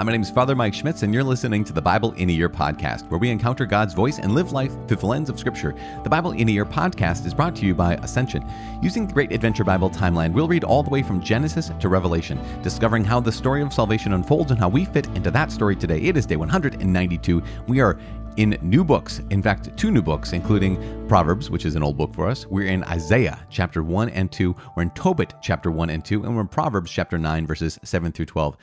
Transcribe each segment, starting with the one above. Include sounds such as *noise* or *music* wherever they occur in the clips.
Hi, my name is Father Mike Schmitz, and you're listening to the Bible in a Year podcast, where we encounter God's voice and live life through the lens of Scripture. The Bible in a Year podcast is brought to you by Ascension. Using the Great Adventure Bible timeline, we'll read all the way from Genesis to Revelation, discovering how the story of salvation unfolds and how we fit into that story today. It is day 192. We are in new books. In fact, two new books, including Proverbs, which is an old book for us. We're in Isaiah chapter 1 and 2. We're in Tobit chapter 1 and 2. And we're in Proverbs chapter 9, verses 7 through 12.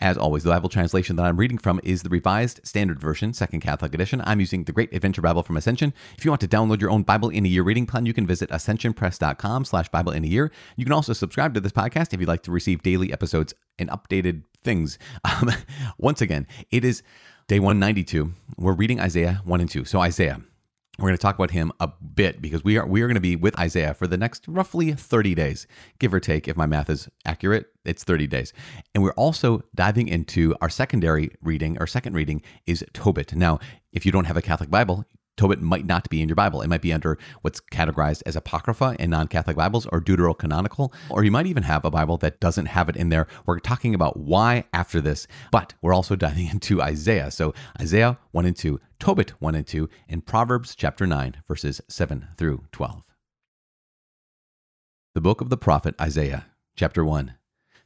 As always, the Bible translation that I'm reading from is the Revised Standard Version, Second Catholic Edition. I'm using the Great Adventure Bible from Ascension. If you want to download your own Bible in a Year reading plan, you can visit ascensionpress.com slash Bible in a Year. You can also subscribe to this podcast if you'd like to receive daily episodes and updated things. *laughs* Um, once again, it is day 192. We're reading Isaiah 1 and 2. So Isaiah, we're going to talk about him a bit because we are we are going to be with Isaiah for the next roughly 30 days, give or take if my math is accurate, it's 30 days. And we're also diving into our secondary reading, our second reading is Tobit. Now, if you don't have a Catholic Bible, Tobit might not be in your Bible. It might be under what's categorized as Apocrypha in non Catholic Bibles or Deuterocanonical, or you might even have a Bible that doesn't have it in there. We're talking about why after this, but we're also *laughs* diving into Isaiah. So Isaiah 1 and 2, Tobit 1 and 2, and Proverbs chapter 9, verses 7 through 12. The book of the prophet Isaiah, chapter 1,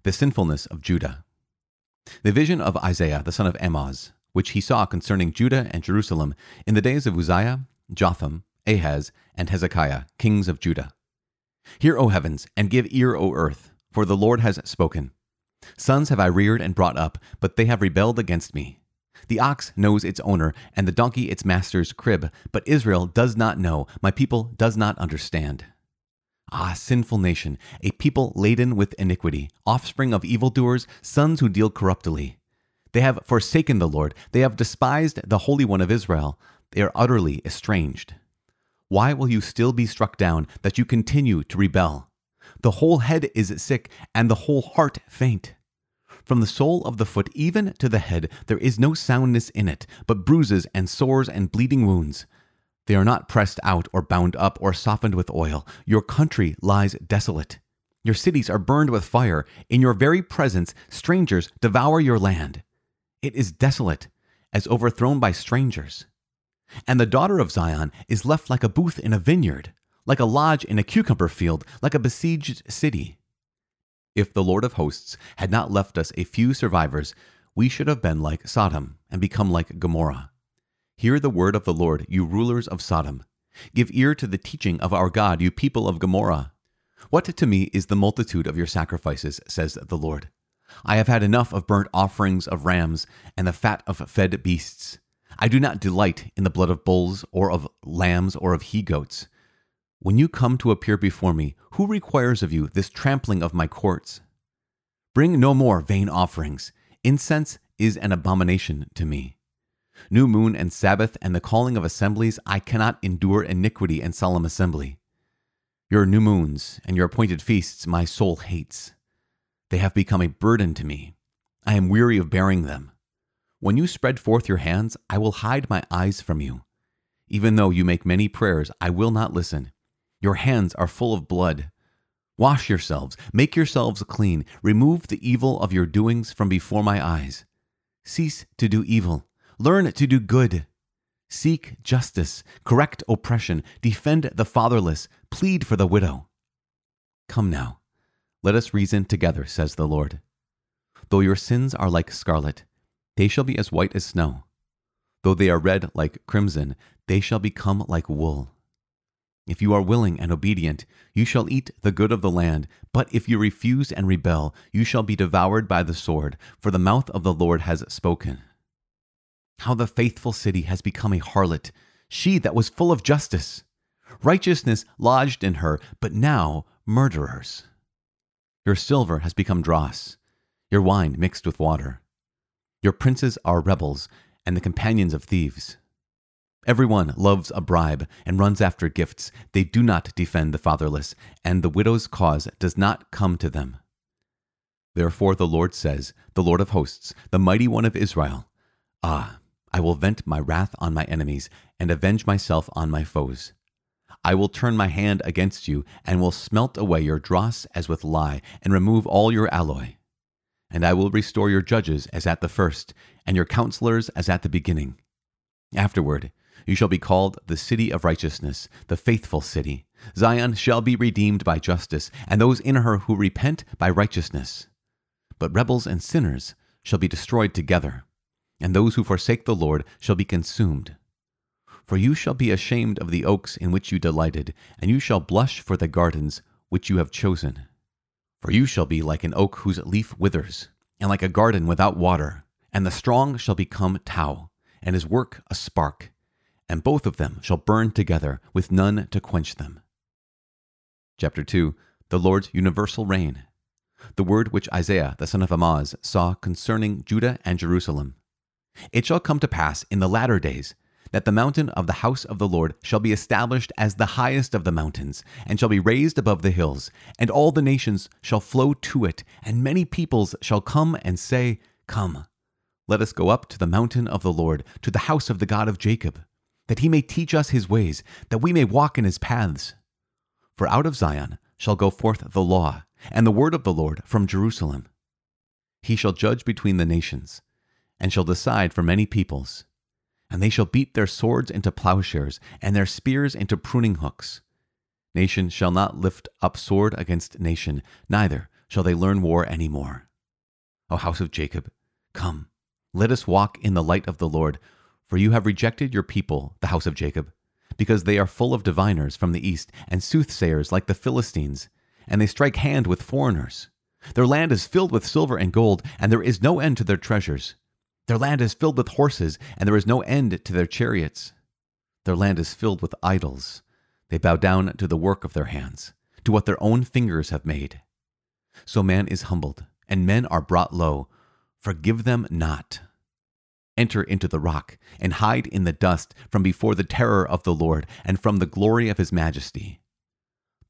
the sinfulness of Judah. The vision of Isaiah, the son of Amoz which he saw concerning Judah and Jerusalem in the days of Uzziah, Jotham, Ahaz, and Hezekiah, kings of Judah. Hear, O heavens, and give ear, O earth, for the Lord has spoken. Sons have I reared and brought up, but they have rebelled against me. The ox knows its owner, and the donkey its master's crib, but Israel does not know, my people does not understand. Ah, sinful nation, a people laden with iniquity, offspring of evildoers, sons who deal corruptly. They have forsaken the Lord. They have despised the Holy One of Israel. They are utterly estranged. Why will you still be struck down that you continue to rebel? The whole head is sick and the whole heart faint. From the sole of the foot even to the head, there is no soundness in it, but bruises and sores and bleeding wounds. They are not pressed out or bound up or softened with oil. Your country lies desolate. Your cities are burned with fire. In your very presence, strangers devour your land. It is desolate, as overthrown by strangers. And the daughter of Zion is left like a booth in a vineyard, like a lodge in a cucumber field, like a besieged city. If the Lord of hosts had not left us a few survivors, we should have been like Sodom and become like Gomorrah. Hear the word of the Lord, you rulers of Sodom. Give ear to the teaching of our God, you people of Gomorrah. What to me is the multitude of your sacrifices, says the Lord. I have had enough of burnt offerings of rams and the fat of fed beasts. I do not delight in the blood of bulls or of lambs or of he goats. When you come to appear before me, who requires of you this trampling of my courts? Bring no more vain offerings. Incense is an abomination to me. New moon and Sabbath and the calling of assemblies, I cannot endure iniquity and solemn assembly. Your new moons and your appointed feasts my soul hates. They have become a burden to me. I am weary of bearing them. When you spread forth your hands, I will hide my eyes from you. Even though you make many prayers, I will not listen. Your hands are full of blood. Wash yourselves, make yourselves clean, remove the evil of your doings from before my eyes. Cease to do evil, learn to do good. Seek justice, correct oppression, defend the fatherless, plead for the widow. Come now let us reason together, says the Lord. Though your sins are like scarlet, they shall be as white as snow. Though they are red like crimson, they shall become like wool. If you are willing and obedient, you shall eat the good of the land. But if you refuse and rebel, you shall be devoured by the sword, for the mouth of the Lord has spoken. How the faithful city has become a harlot, she that was full of justice. Righteousness lodged in her, but now murderers. Your silver has become dross, your wine mixed with water. Your princes are rebels and the companions of thieves. Everyone loves a bribe and runs after gifts. They do not defend the fatherless, and the widow's cause does not come to them. Therefore, the Lord says, the Lord of hosts, the mighty one of Israel Ah, I will vent my wrath on my enemies and avenge myself on my foes. I will turn my hand against you, and will smelt away your dross as with lye, and remove all your alloy. and I will restore your judges as at the first, and your counselors as at the beginning. Afterward, you shall be called the city of righteousness, the faithful city. Zion shall be redeemed by justice, and those in her who repent by righteousness. But rebels and sinners shall be destroyed together, and those who forsake the Lord shall be consumed. For you shall be ashamed of the oaks in which you delighted, and you shall blush for the gardens which you have chosen. For you shall be like an oak whose leaf withers, and like a garden without water, and the strong shall become tow, and his work a spark, and both of them shall burn together, with none to quench them. Chapter 2 The Lord's Universal Reign. The word which Isaiah the son of Amoz saw concerning Judah and Jerusalem. It shall come to pass in the latter days that the mountain of the house of the Lord shall be established as the highest of the mountains, and shall be raised above the hills, and all the nations shall flow to it, and many peoples shall come and say, Come, let us go up to the mountain of the Lord, to the house of the God of Jacob, that he may teach us his ways, that we may walk in his paths. For out of Zion shall go forth the law, and the word of the Lord from Jerusalem. He shall judge between the nations, and shall decide for many peoples and they shall beat their swords into plowshares, and their spears into pruning hooks. Nation shall not lift up sword against nation, neither shall they learn war any more. O house of Jacob, come, let us walk in the light of the Lord, for you have rejected your people, the house of Jacob, because they are full of diviners from the east, and soothsayers like the Philistines, and they strike hand with foreigners. Their land is filled with silver and gold, and there is no end to their treasures. Their land is filled with horses, and there is no end to their chariots. Their land is filled with idols. They bow down to the work of their hands, to what their own fingers have made. So man is humbled, and men are brought low. Forgive them not. Enter into the rock, and hide in the dust from before the terror of the Lord, and from the glory of his majesty.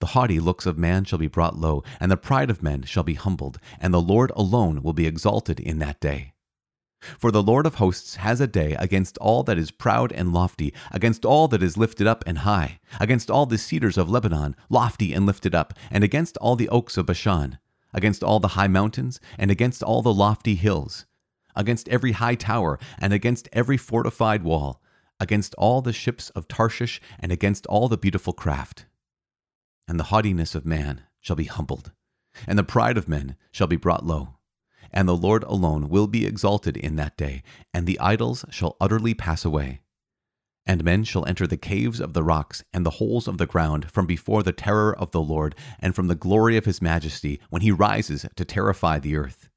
The haughty looks of man shall be brought low, and the pride of men shall be humbled, and the Lord alone will be exalted in that day. For the Lord of hosts has a day against all that is proud and lofty, against all that is lifted up and high, against all the cedars of Lebanon, lofty and lifted up, and against all the oaks of Bashan, against all the high mountains, and against all the lofty hills, against every high tower, and against every fortified wall, against all the ships of Tarshish, and against all the beautiful craft. And the haughtiness of man shall be humbled, and the pride of men shall be brought low and the Lord alone will be exalted in that day, and the idols shall utterly pass away. And men shall enter the caves of the rocks and the holes of the ground from before the terror of the Lord and from the glory of his majesty when he rises to terrify the earth.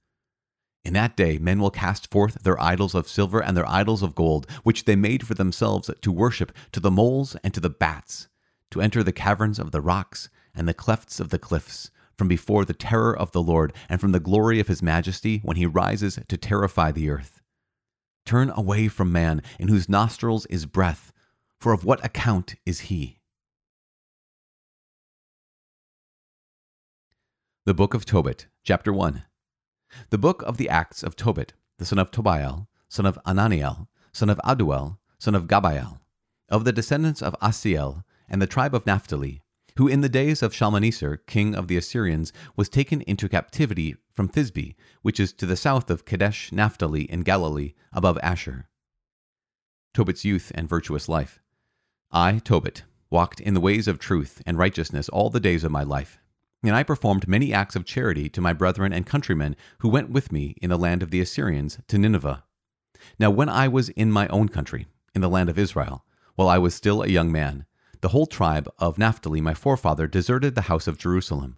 In that day men will cast forth their idols of silver and their idols of gold, which they made for themselves to worship to the moles and to the bats, to enter the caverns of the rocks and the clefts of the cliffs, from before the terror of the Lord and from the glory of his majesty when he rises to terrify the earth. Turn away from man, in whose nostrils is breath, for of what account is he? The Book of Tobit, Chapter 1. The Book of the Acts of Tobit, the son of Tobiel, son of Ananiel, son of Aduel, son of Gabael, of the descendants of Asiel, and the tribe of Naphtali, who in the days of Shalmaneser, king of the Assyrians, was taken into captivity from Thisbe, which is to the south of Kadesh Naphtali in Galilee, above Asher. Tobit's youth and virtuous life. I, Tobit, walked in the ways of truth and righteousness all the days of my life. And I performed many acts of charity to my brethren and countrymen who went with me in the land of the Assyrians to Nineveh. Now, when I was in my own country, in the land of Israel, while I was still a young man, the whole tribe of Naphtali, my forefather, deserted the house of Jerusalem.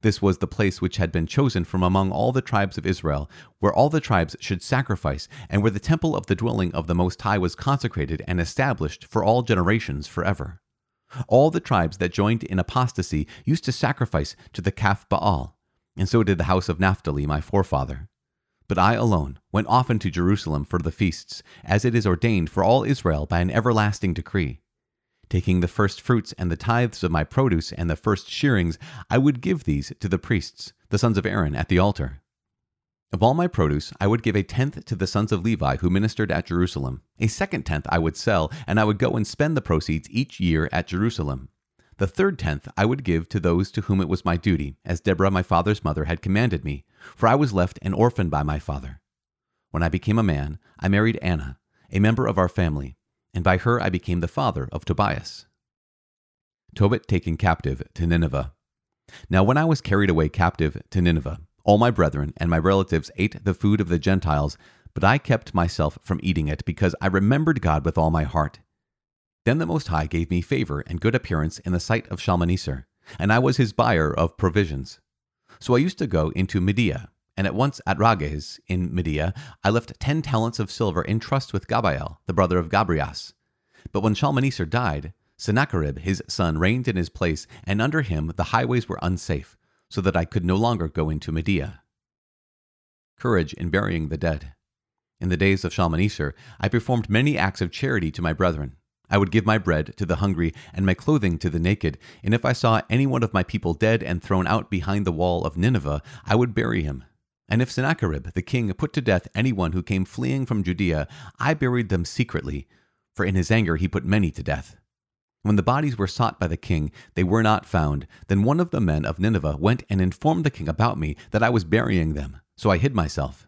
This was the place which had been chosen from among all the tribes of Israel, where all the tribes should sacrifice, and where the temple of the dwelling of the Most High was consecrated and established for all generations forever. All the tribes that joined in apostasy used to sacrifice to the calf Baal, and so did the house of Naphtali, my forefather. But I alone went often to Jerusalem for the feasts, as it is ordained for all Israel by an everlasting decree. Taking the first fruits and the tithes of my produce and the first shearings, I would give these to the priests, the sons of Aaron, at the altar. Of all my produce, I would give a tenth to the sons of Levi who ministered at Jerusalem. A second tenth I would sell, and I would go and spend the proceeds each year at Jerusalem. The third tenth I would give to those to whom it was my duty, as Deborah my father's mother had commanded me, for I was left an orphan by my father. When I became a man, I married Anna, a member of our family, and by her I became the father of Tobias. Tobit taken captive to Nineveh. Now, when I was carried away captive to Nineveh, all my brethren and my relatives ate the food of the Gentiles, but I kept myself from eating it because I remembered God with all my heart. Then the Most High gave me favor and good appearance in the sight of Shalmaneser, and I was his buyer of provisions. So I used to go into Media, and at once at Rages in Media I left ten talents of silver in trust with Gabael, the brother of Gabrias. But when Shalmaneser died, Sennacherib his son reigned in his place, and under him the highways were unsafe, so that I could no longer go into Media. Courage in burying the dead. In the days of Shalmaneser, I performed many acts of charity to my brethren. I would give my bread to the hungry and my clothing to the naked, and if I saw any one of my people dead and thrown out behind the wall of Nineveh, I would bury him. And if Sennacherib the king put to death any one who came fleeing from Judea, I buried them secretly, for in his anger he put many to death. When the bodies were sought by the king, they were not found. Then one of the men of Nineveh went and informed the king about me that I was burying them, so I hid myself.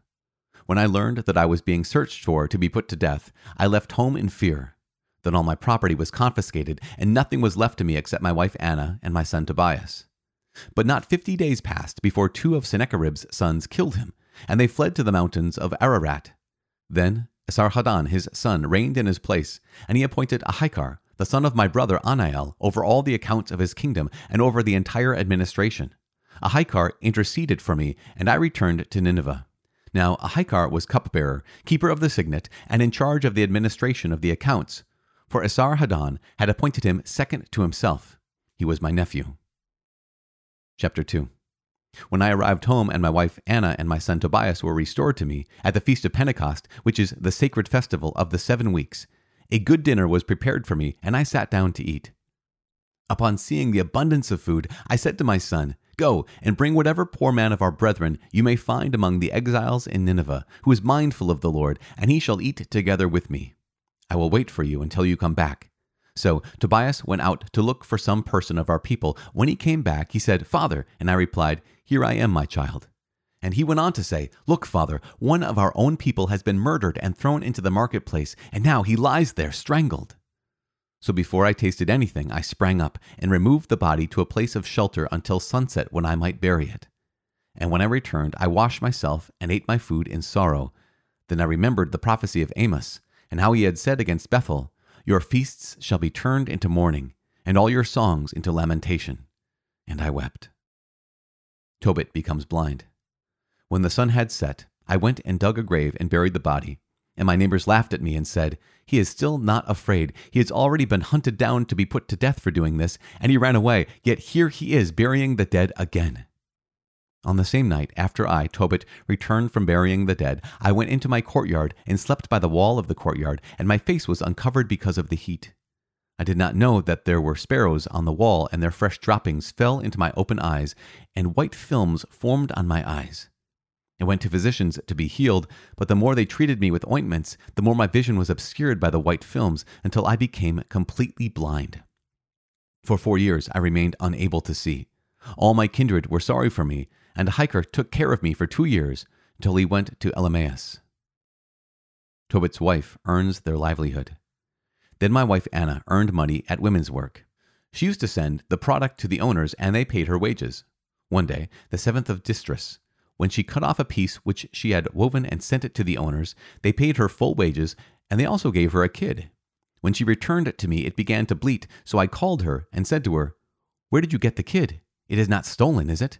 When I learned that I was being searched for to be put to death, I left home in fear. Then all my property was confiscated, and nothing was left to me except my wife Anna and my son Tobias. But not fifty days passed before two of Sennacherib's sons killed him, and they fled to the mountains of Ararat. Then Esarhaddon his son reigned in his place, and he appointed Ahikar, the son of my brother Anael, over all the accounts of his kingdom and over the entire administration. Ahikar interceded for me, and I returned to Nineveh. Now Ahikar was cupbearer, keeper of the signet, and in charge of the administration of the accounts for Esarhaddon had appointed him second to himself. He was my nephew. Chapter 2 When I arrived home and my wife Anna and my son Tobias were restored to me at the feast of Pentecost, which is the sacred festival of the seven weeks, a good dinner was prepared for me, and I sat down to eat. Upon seeing the abundance of food, I said to my son, Go and bring whatever poor man of our brethren you may find among the exiles in Nineveh, who is mindful of the Lord, and he shall eat together with me. I will wait for you until you come back. So Tobias went out to look for some person of our people. When he came back, he said, Father, and I replied, Here I am, my child. And he went on to say, Look, father, one of our own people has been murdered and thrown into the marketplace, and now he lies there strangled. So before I tasted anything, I sprang up and removed the body to a place of shelter until sunset when I might bury it. And when I returned, I washed myself and ate my food in sorrow. Then I remembered the prophecy of Amos and how he had said against Bethel, Your feasts shall be turned into mourning, and all your songs into lamentation. And I wept. Tobit becomes blind. When the sun had set, I went and dug a grave and buried the body. And my neighbors laughed at me and said, He is still not afraid. He has already been hunted down to be put to death for doing this, and he ran away. Yet here he is burying the dead again. On the same night, after I, Tobit, returned from burying the dead, I went into my courtyard and slept by the wall of the courtyard, and my face was uncovered because of the heat. I did not know that there were sparrows on the wall, and their fresh droppings fell into my open eyes, and white films formed on my eyes. I went to physicians to be healed, but the more they treated me with ointments, the more my vision was obscured by the white films until I became completely blind. For four years I remained unable to see. All my kindred were sorry for me, and Ahikar took care of me for two years until he went to Elymais. Tobit's wife earns their livelihood. Then my wife Anna earned money at women's work. She used to send the product to the owners and they paid her wages. One day, the seventh of Dystrus, when she cut off a piece which she had woven and sent it to the owners, they paid her full wages and they also gave her a kid. When she returned it to me, it began to bleat, so I called her and said to her, Where did you get the kid? It is not stolen, is it?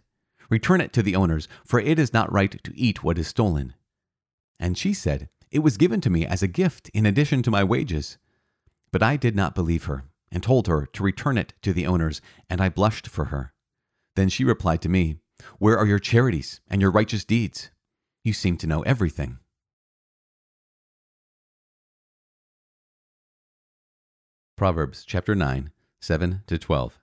Return it to the owners, for it is not right to eat what is stolen. And she said, It was given to me as a gift in addition to my wages. But I did not believe her, and told her to return it to the owners, and I blushed for her. Then she replied to me, Where are your charities and your righteous deeds? You seem to know everything. Proverbs chapter 9, 7 to 12.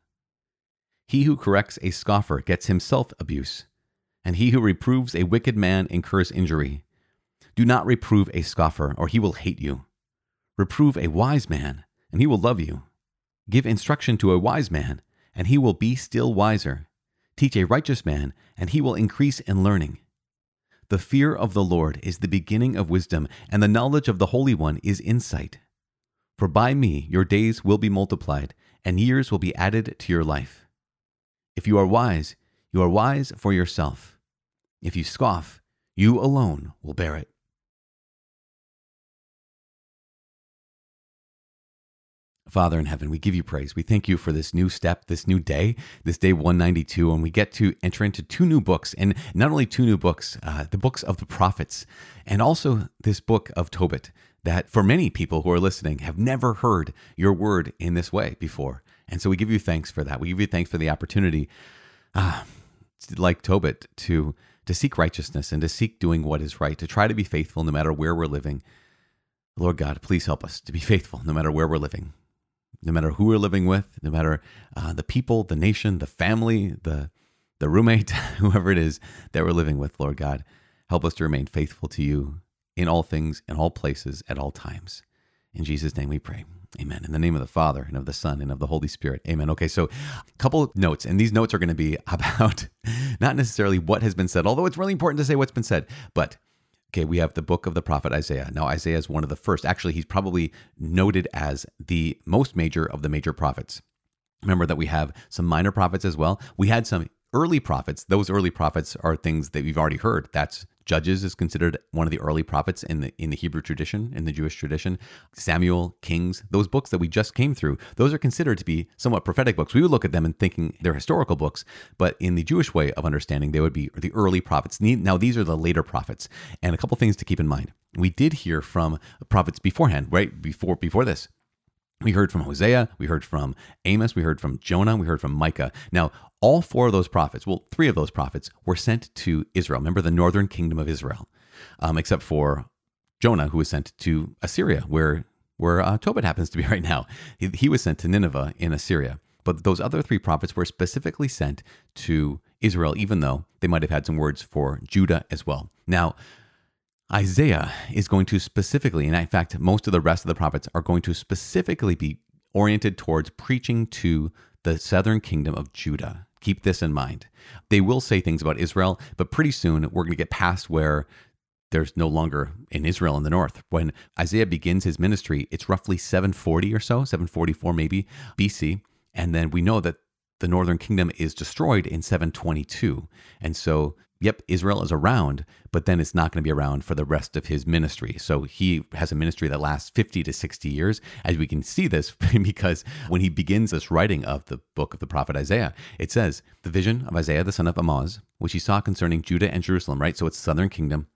He who corrects a scoffer gets himself abuse, and he who reproves a wicked man incurs injury. Do not reprove a scoffer, or he will hate you. Reprove a wise man, and he will love you. Give instruction to a wise man, and he will be still wiser. Teach a righteous man, and he will increase in learning. The fear of the Lord is the beginning of wisdom, and the knowledge of the Holy One is insight. For by me your days will be multiplied, and years will be added to your life. If you are wise, you are wise for yourself. If you scoff, you alone will bear it. Father in heaven, we give you praise. We thank you for this new step, this new day, this day 192, and we get to enter into two new books, and not only two new books, uh, the books of the prophets, and also this book of Tobit, that for many people who are listening have never heard your word in this way before. And so we give you thanks for that. We give you thanks for the opportunity, uh, like Tobit, to to seek righteousness and to seek doing what is right, to try to be faithful no matter where we're living. Lord God, please help us to be *laughs* faithful no matter where we're living, no matter who we're living with, no matter uh, the people, the nation, the family, the the roommate, *laughs* whoever it is that we're living with. Lord God, help us to remain faithful to you in all things, in all places, at all times. In Jesus' name we pray. Amen. In the name of the Father and of the Son and of the Holy Spirit. Amen. Okay, so a couple notes, and these notes are going to be *laughs* about not necessarily what has been said, although it's really important to say what's been said, but okay, we have the book of the prophet Isaiah. Now, Isaiah is one of the first. Actually, he's probably noted as the most major of the major prophets. Remember that we have some minor prophets as well. We had some early prophets. Those early prophets are things that we've already heard. That's Judges is considered one of the early prophets in the in the Hebrew tradition, in the Jewish tradition. Samuel, Kings, those books that we just came through, those are considered to be somewhat prophetic books. We would look at them and thinking they're historical books, but in the Jewish way of understanding, they would be the early prophets. Now these are the later prophets, and a couple things to keep in mind. We did hear from prophets beforehand, right before before this. We heard from Hosea, we heard from Amos, we heard from Jonah, we heard from Micah. Now, all four of those prophets, well, three of those prophets, were sent to Israel. Remember the northern kingdom of Israel, um, except for Jonah, who was sent to Assyria, where where uh, Tobit happens to be *laughs* right now. He, he was sent to Nineveh in Assyria. But those other three prophets were specifically sent to Israel, even though they might have had some words for Judah as well. Now, Isaiah is going to specifically, and in fact, most of the rest of the prophets are going to specifically be oriented towards preaching to the southern kingdom of Judah. Keep this in mind. They will say things about Israel, but pretty soon we're going to get past where there's no longer in Israel in the north. When Isaiah begins his ministry, it's roughly 740 or so, 744 maybe BC. And then we know that the northern kingdom is destroyed in 722. And so yep, Israel is around, but then it's not going to be around for the rest of his ministry. So he has a ministry that lasts 50 to 60 years. As we can see this, *laughs* because when he begins this writing of the book of the prophet Isaiah, it says, the vision of Isaiah the son of Amoz, which he saw concerning Judah and Jerusalem, right? So it's southern kingdom.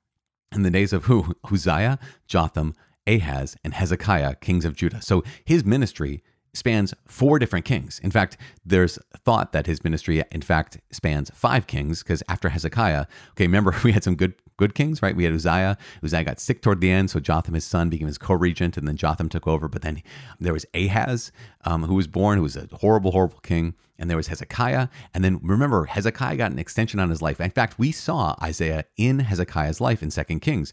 In the days of who? Uzziah, Jotham, Ahaz, and Hezekiah, kings of Judah. So his ministry spans four different kings. In fact, there's thought that his ministry, in fact, spans five kings because after Hezekiah, okay, remember *laughs* we had some good good kings, right? We had Uzziah. Uzziah got sick toward the end, so Jotham, his son, became his co-regent, and then Jotham took over. But then there was Ahaz, um, who was born, who was a horrible, horrible king. And there was Hezekiah. And then remember, Hezekiah got an extension on his life. In fact, we saw Isaiah in Hezekiah's life in Second Kings.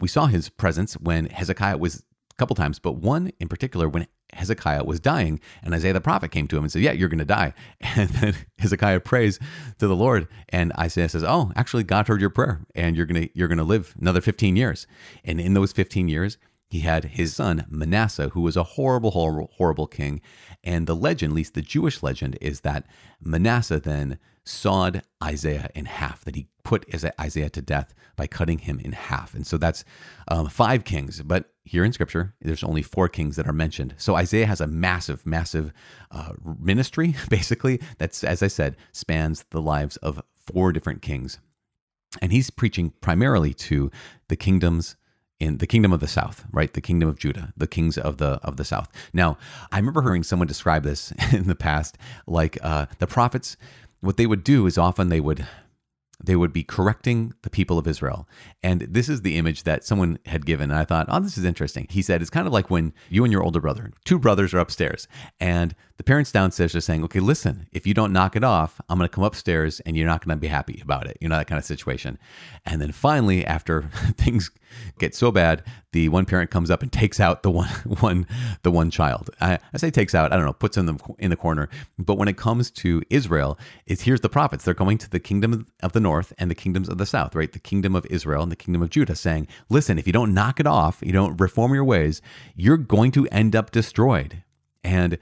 We saw his presence when Hezekiah was couple times, but one in particular when Hezekiah was dying, and Isaiah the prophet came to him and said, Yeah, you're going to die. *laughs* And then Hezekiah prays to the Lord, and Isaiah says, Oh, actually, God heard your prayer, and you're going to you're going to live another 15 years. And in those 15 years, he had his son Manasseh, who was a horrible, horrible, horrible king. And the legend, at least the Jewish legend, is that Manasseh then sawed Isaiah in half, that he put Isaiah to death by cutting him in half. And so that's um, five kings. But here in scripture, there's only four kings that are mentioned. So Isaiah has a massive, massive uh, ministry, *laughs* basically, that's, as I said, spans the lives of four different kings. And he's preaching primarily to the kingdoms in the kingdom of the south right the kingdom of judah the kings of the of the south now i remember hearing someone describe this *laughs* in the past like uh, the prophets what they would do is often they would they would be correcting the people of Israel. And this is the image that someone had given. And I thought, oh, this is interesting. He said, it's kind of like when you and your older brother, two brothers are upstairs, and the parents downstairs are saying, okay, listen, if you don't knock it off, I'm going to come upstairs and you're not going to be happy about it. You know, that kind of situation. And then finally, after *laughs* things get so bad, the one parent comes up and takes out the one, *laughs* one, the one child. I, I say takes out, I don't know, puts in the in the corner. But when it comes to Israel, it's here's the prophets. They're going to the kingdom of the north and the kingdoms of the south, right? The kingdom of Israel and the kingdom of Judah, saying, listen, if you don't knock it off, you don't reform your ways, you're going to end up destroyed. And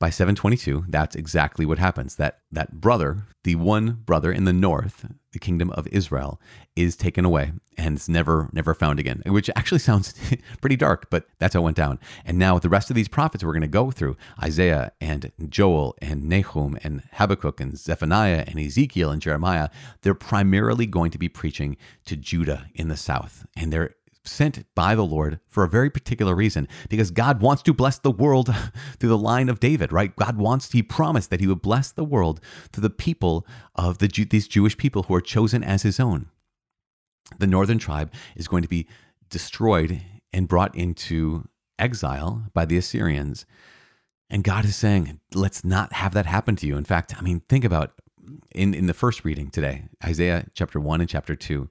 by 722, that's exactly what happens. That that brother, the one brother in the north, the kingdom of Israel, is taken away and is never never found again. Which actually sounds *laughs* pretty dark, but that's how it went down. And now with the rest of these prophets we're going to go through, Isaiah and Joel and Nahum and Habakkuk and Zephaniah and Ezekiel and Jeremiah, they're primarily going to be preaching to Judah in the south. And they're sent by the Lord for a very particular reason because God wants to bless the world *laughs* through the line of David, right? God wants, he promised that he would bless the world through the people of the, these Jewish people who are chosen as his own. The northern tribe is going to be destroyed and brought into exile by the Assyrians. And God is saying, let's not have that happen to you. In fact, I mean, think about in, in the first reading today, Isaiah chapter 1 and chapter 2,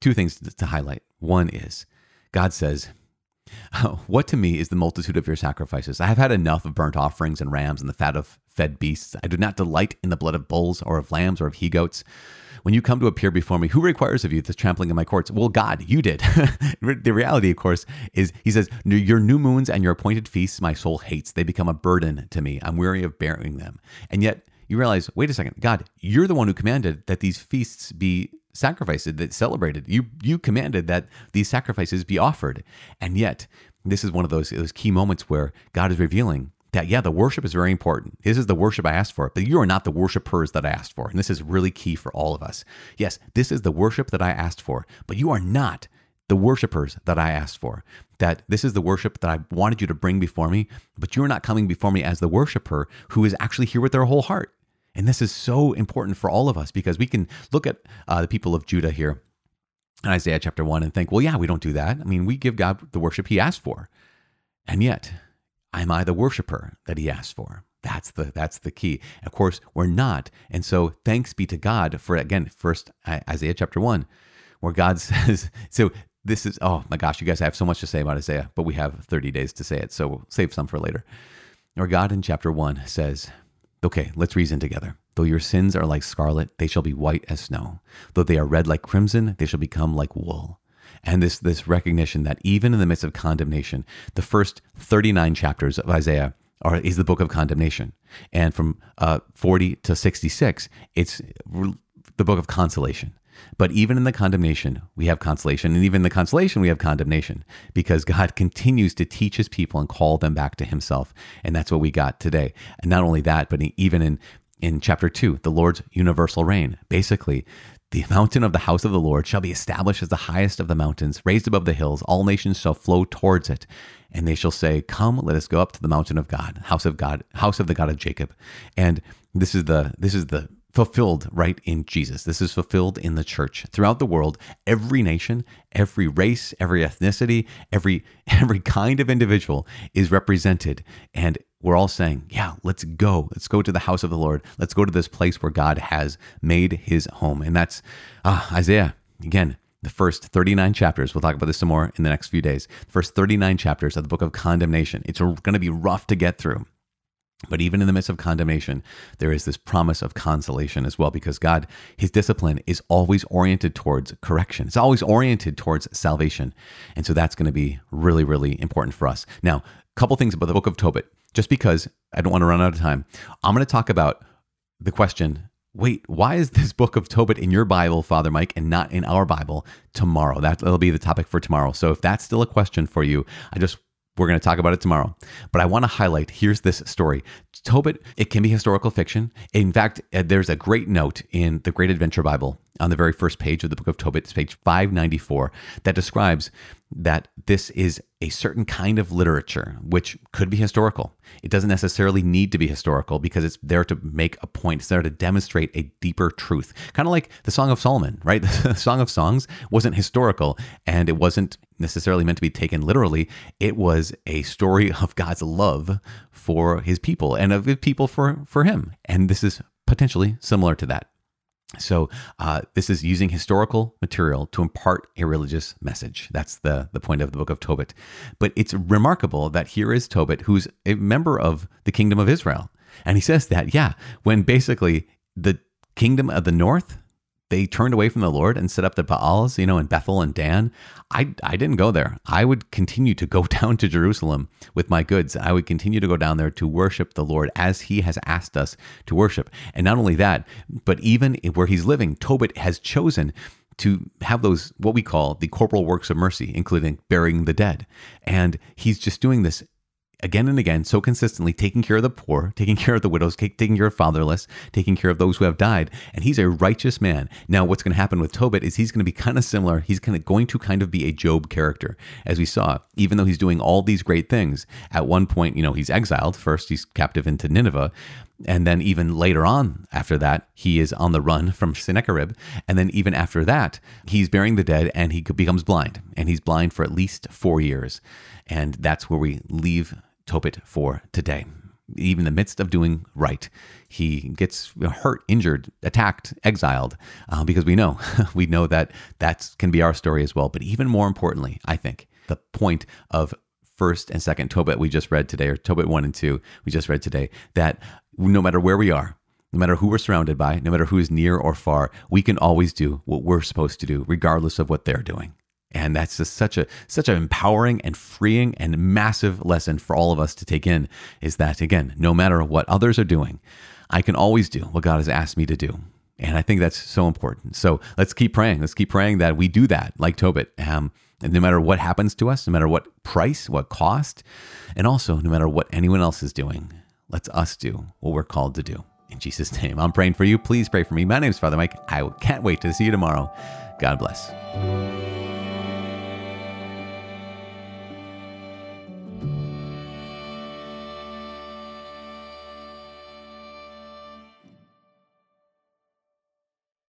two things to highlight. One is God says, *laughs* What to me is the multitude of your sacrifices? I have had enough of burnt offerings and rams and the fat of fed beasts. I do not delight in the blood of bulls or of lambs or of he goats. When you come to appear before me, who requires of you this trampling in my courts? Well, God, you did. *laughs* the reality, of course, is He says, Your new moons and your appointed feasts my soul hates. They become a burden to me. I'm weary of bearing them. And yet, you realize, wait a second, God, you're the one who commanded that these feasts be sacrificed, that celebrated. You you commanded that these sacrifices be offered. And yet, this is one of those those key moments where God is revealing that yeah, the worship is very important. This is the worship I asked for, but you are not the worshipers that I asked for. And this is really key for all of us. Yes, this is the worship that I asked for, but you are not the worshipers that I asked for. That this is the worship that I wanted you to bring before me, but you're not coming before me as the worshiper who is actually here with their whole heart. And this is so important for all of us because we can look at uh, the people of Judah here in Isaiah chapter 1 and think, well, yeah, we don't do that. I mean, we give God the worship he asked for. And yet, am I the worshiper that he asked for? That's the that's the key. Of course, we're not. And so thanks be to God for again, first Isaiah chapter 1, where God *laughs* says, so this is oh my gosh, you guys have so much to say about Isaiah, but we have 30 days to say it, so we'll save some for later. Where God in chapter 1 says, Okay, let's reason together. Though your sins are like scarlet, they shall be white as snow. Though they are red like crimson, they shall become like wool. And this, this recognition that even in the midst of condemnation, the first 39 chapters of Isaiah are, is the book of condemnation. And from uh, 40 to 66, it's the book of consolation. But even in the condemnation, we have consolation. And even in the consolation, we have condemnation because God *laughs* continues to teach his people and call them back to himself. And that's what we got today. And not only that, but even in, in chapter two, the Lord's universal reign. Basically, the *laughs* mountain of the house of the Lord shall be established as the highest of the mountains, raised above the hills. All nations shall flow towards it. And they shall say, Come, let us go up to the mountain of God, house of God, house of the God of Jacob. And this is the this is the fulfilled right in Jesus. This is fulfilled in the church throughout the world. Every nation, every race, every ethnicity, every *laughs* every kind of individual is represented and we're all saying, yeah, let's go. Let's go to the house of the Lord. Let's go to this place where God has made his home. And that's uh, Isaiah. Again, the first 39 chapters, we'll talk about this some more in the next few days. The first 39 chapters of the book of condemnation. It's going to be rough to get through. But even in the midst of condemnation, there is this promise of consolation as well, because God, His discipline is always oriented towards correction. It's always oriented towards salvation. And so that's going to be really, really important for us. Now, a couple things about the book of Tobit, just because I don't want to run out of time. I'm going to talk about the question wait, why is this book of Tobit in your Bible, Father Mike, and not in our Bible tomorrow? That'll be the topic for tomorrow. So if that's still a question for you, I just we're going to talk about it tomorrow. But I want to highlight here's this story. Tobit, it can be historical fiction. In fact, uh, there's a great note in the Great Adventure Bible on the very first page of the book of Tobit, page 594, that describes that this is a certain kind of literature, which could be historical. It doesn't necessarily need to be historical because it's there to make a point. It's there to demonstrate a deeper truth. Kind of like the Song of Solomon, *laughs* right? The Song of Songs wasn't historical and it wasn't necessarily meant to be taken literally. It was a story *laughs* of God's love for his people and of his people for, for him. And this is potentially similar to that. So uh, this is using historical material to impart a religious message. That's the the point of the book of Tobit. But it's remarkable that here is Tobit, who's a member of the kingdom of Israel, and he says that yeah, when basically the kingdom of the north they turned away from the Lord and set up the Baals, you know, in Bethel and Dan. I, I didn't go there. I would continue to go *laughs* down to Jerusalem with my goods. I would continue to go down there to worship the Lord as he has asked us to worship. And not only that, but even where he's living, Tobit has chosen to have those, what we call the corporal works of mercy, including burying the dead. And he's just doing this again and again so consistently taking care of the poor, taking care of the widows, taking care of fatherless, taking care of those who have died. And he's a righteous man. Now, what's going to happen with Tobit is he's going to be kind of similar. He's kind of going to kind of be a Job character, as we saw. Even though he's doing all these great things, at one point, you know, he's exiled. First, he's captive into Nineveh. And then even later on after that, he is on the run from Sennacherib. And then even after that, he's burying the dead and he becomes blind. And he's blind for at least four years. And that's where we leave Tobit for today. Even in the midst of doing right, he gets hurt, injured, attacked, exiled, uh, because we know, *laughs* we know that that can be our story as well. But even more importantly, I think the point of first and second Tobit we just read today, or Tobit one and two we just read today, that no matter where we are, no matter who we're surrounded by, no matter who is near or far, we can always do what we're supposed to do, regardless of what they're doing. And that's just such a such an empowering and freeing and massive lesson for all of us to take in is that again, no matter what others are doing, I can always do what God has asked me to do. And I think that's so important. So let's keep praying. Let's keep praying that we do that, like Tobit. Um, and no matter what happens to us, no matter what price, what cost, and also no matter what anyone else is doing, let's us do what we're called to do. In Jesus' name, I'm praying for you. Please pray for me. My name is Father Mike. I can't wait to see you tomorrow. God bless.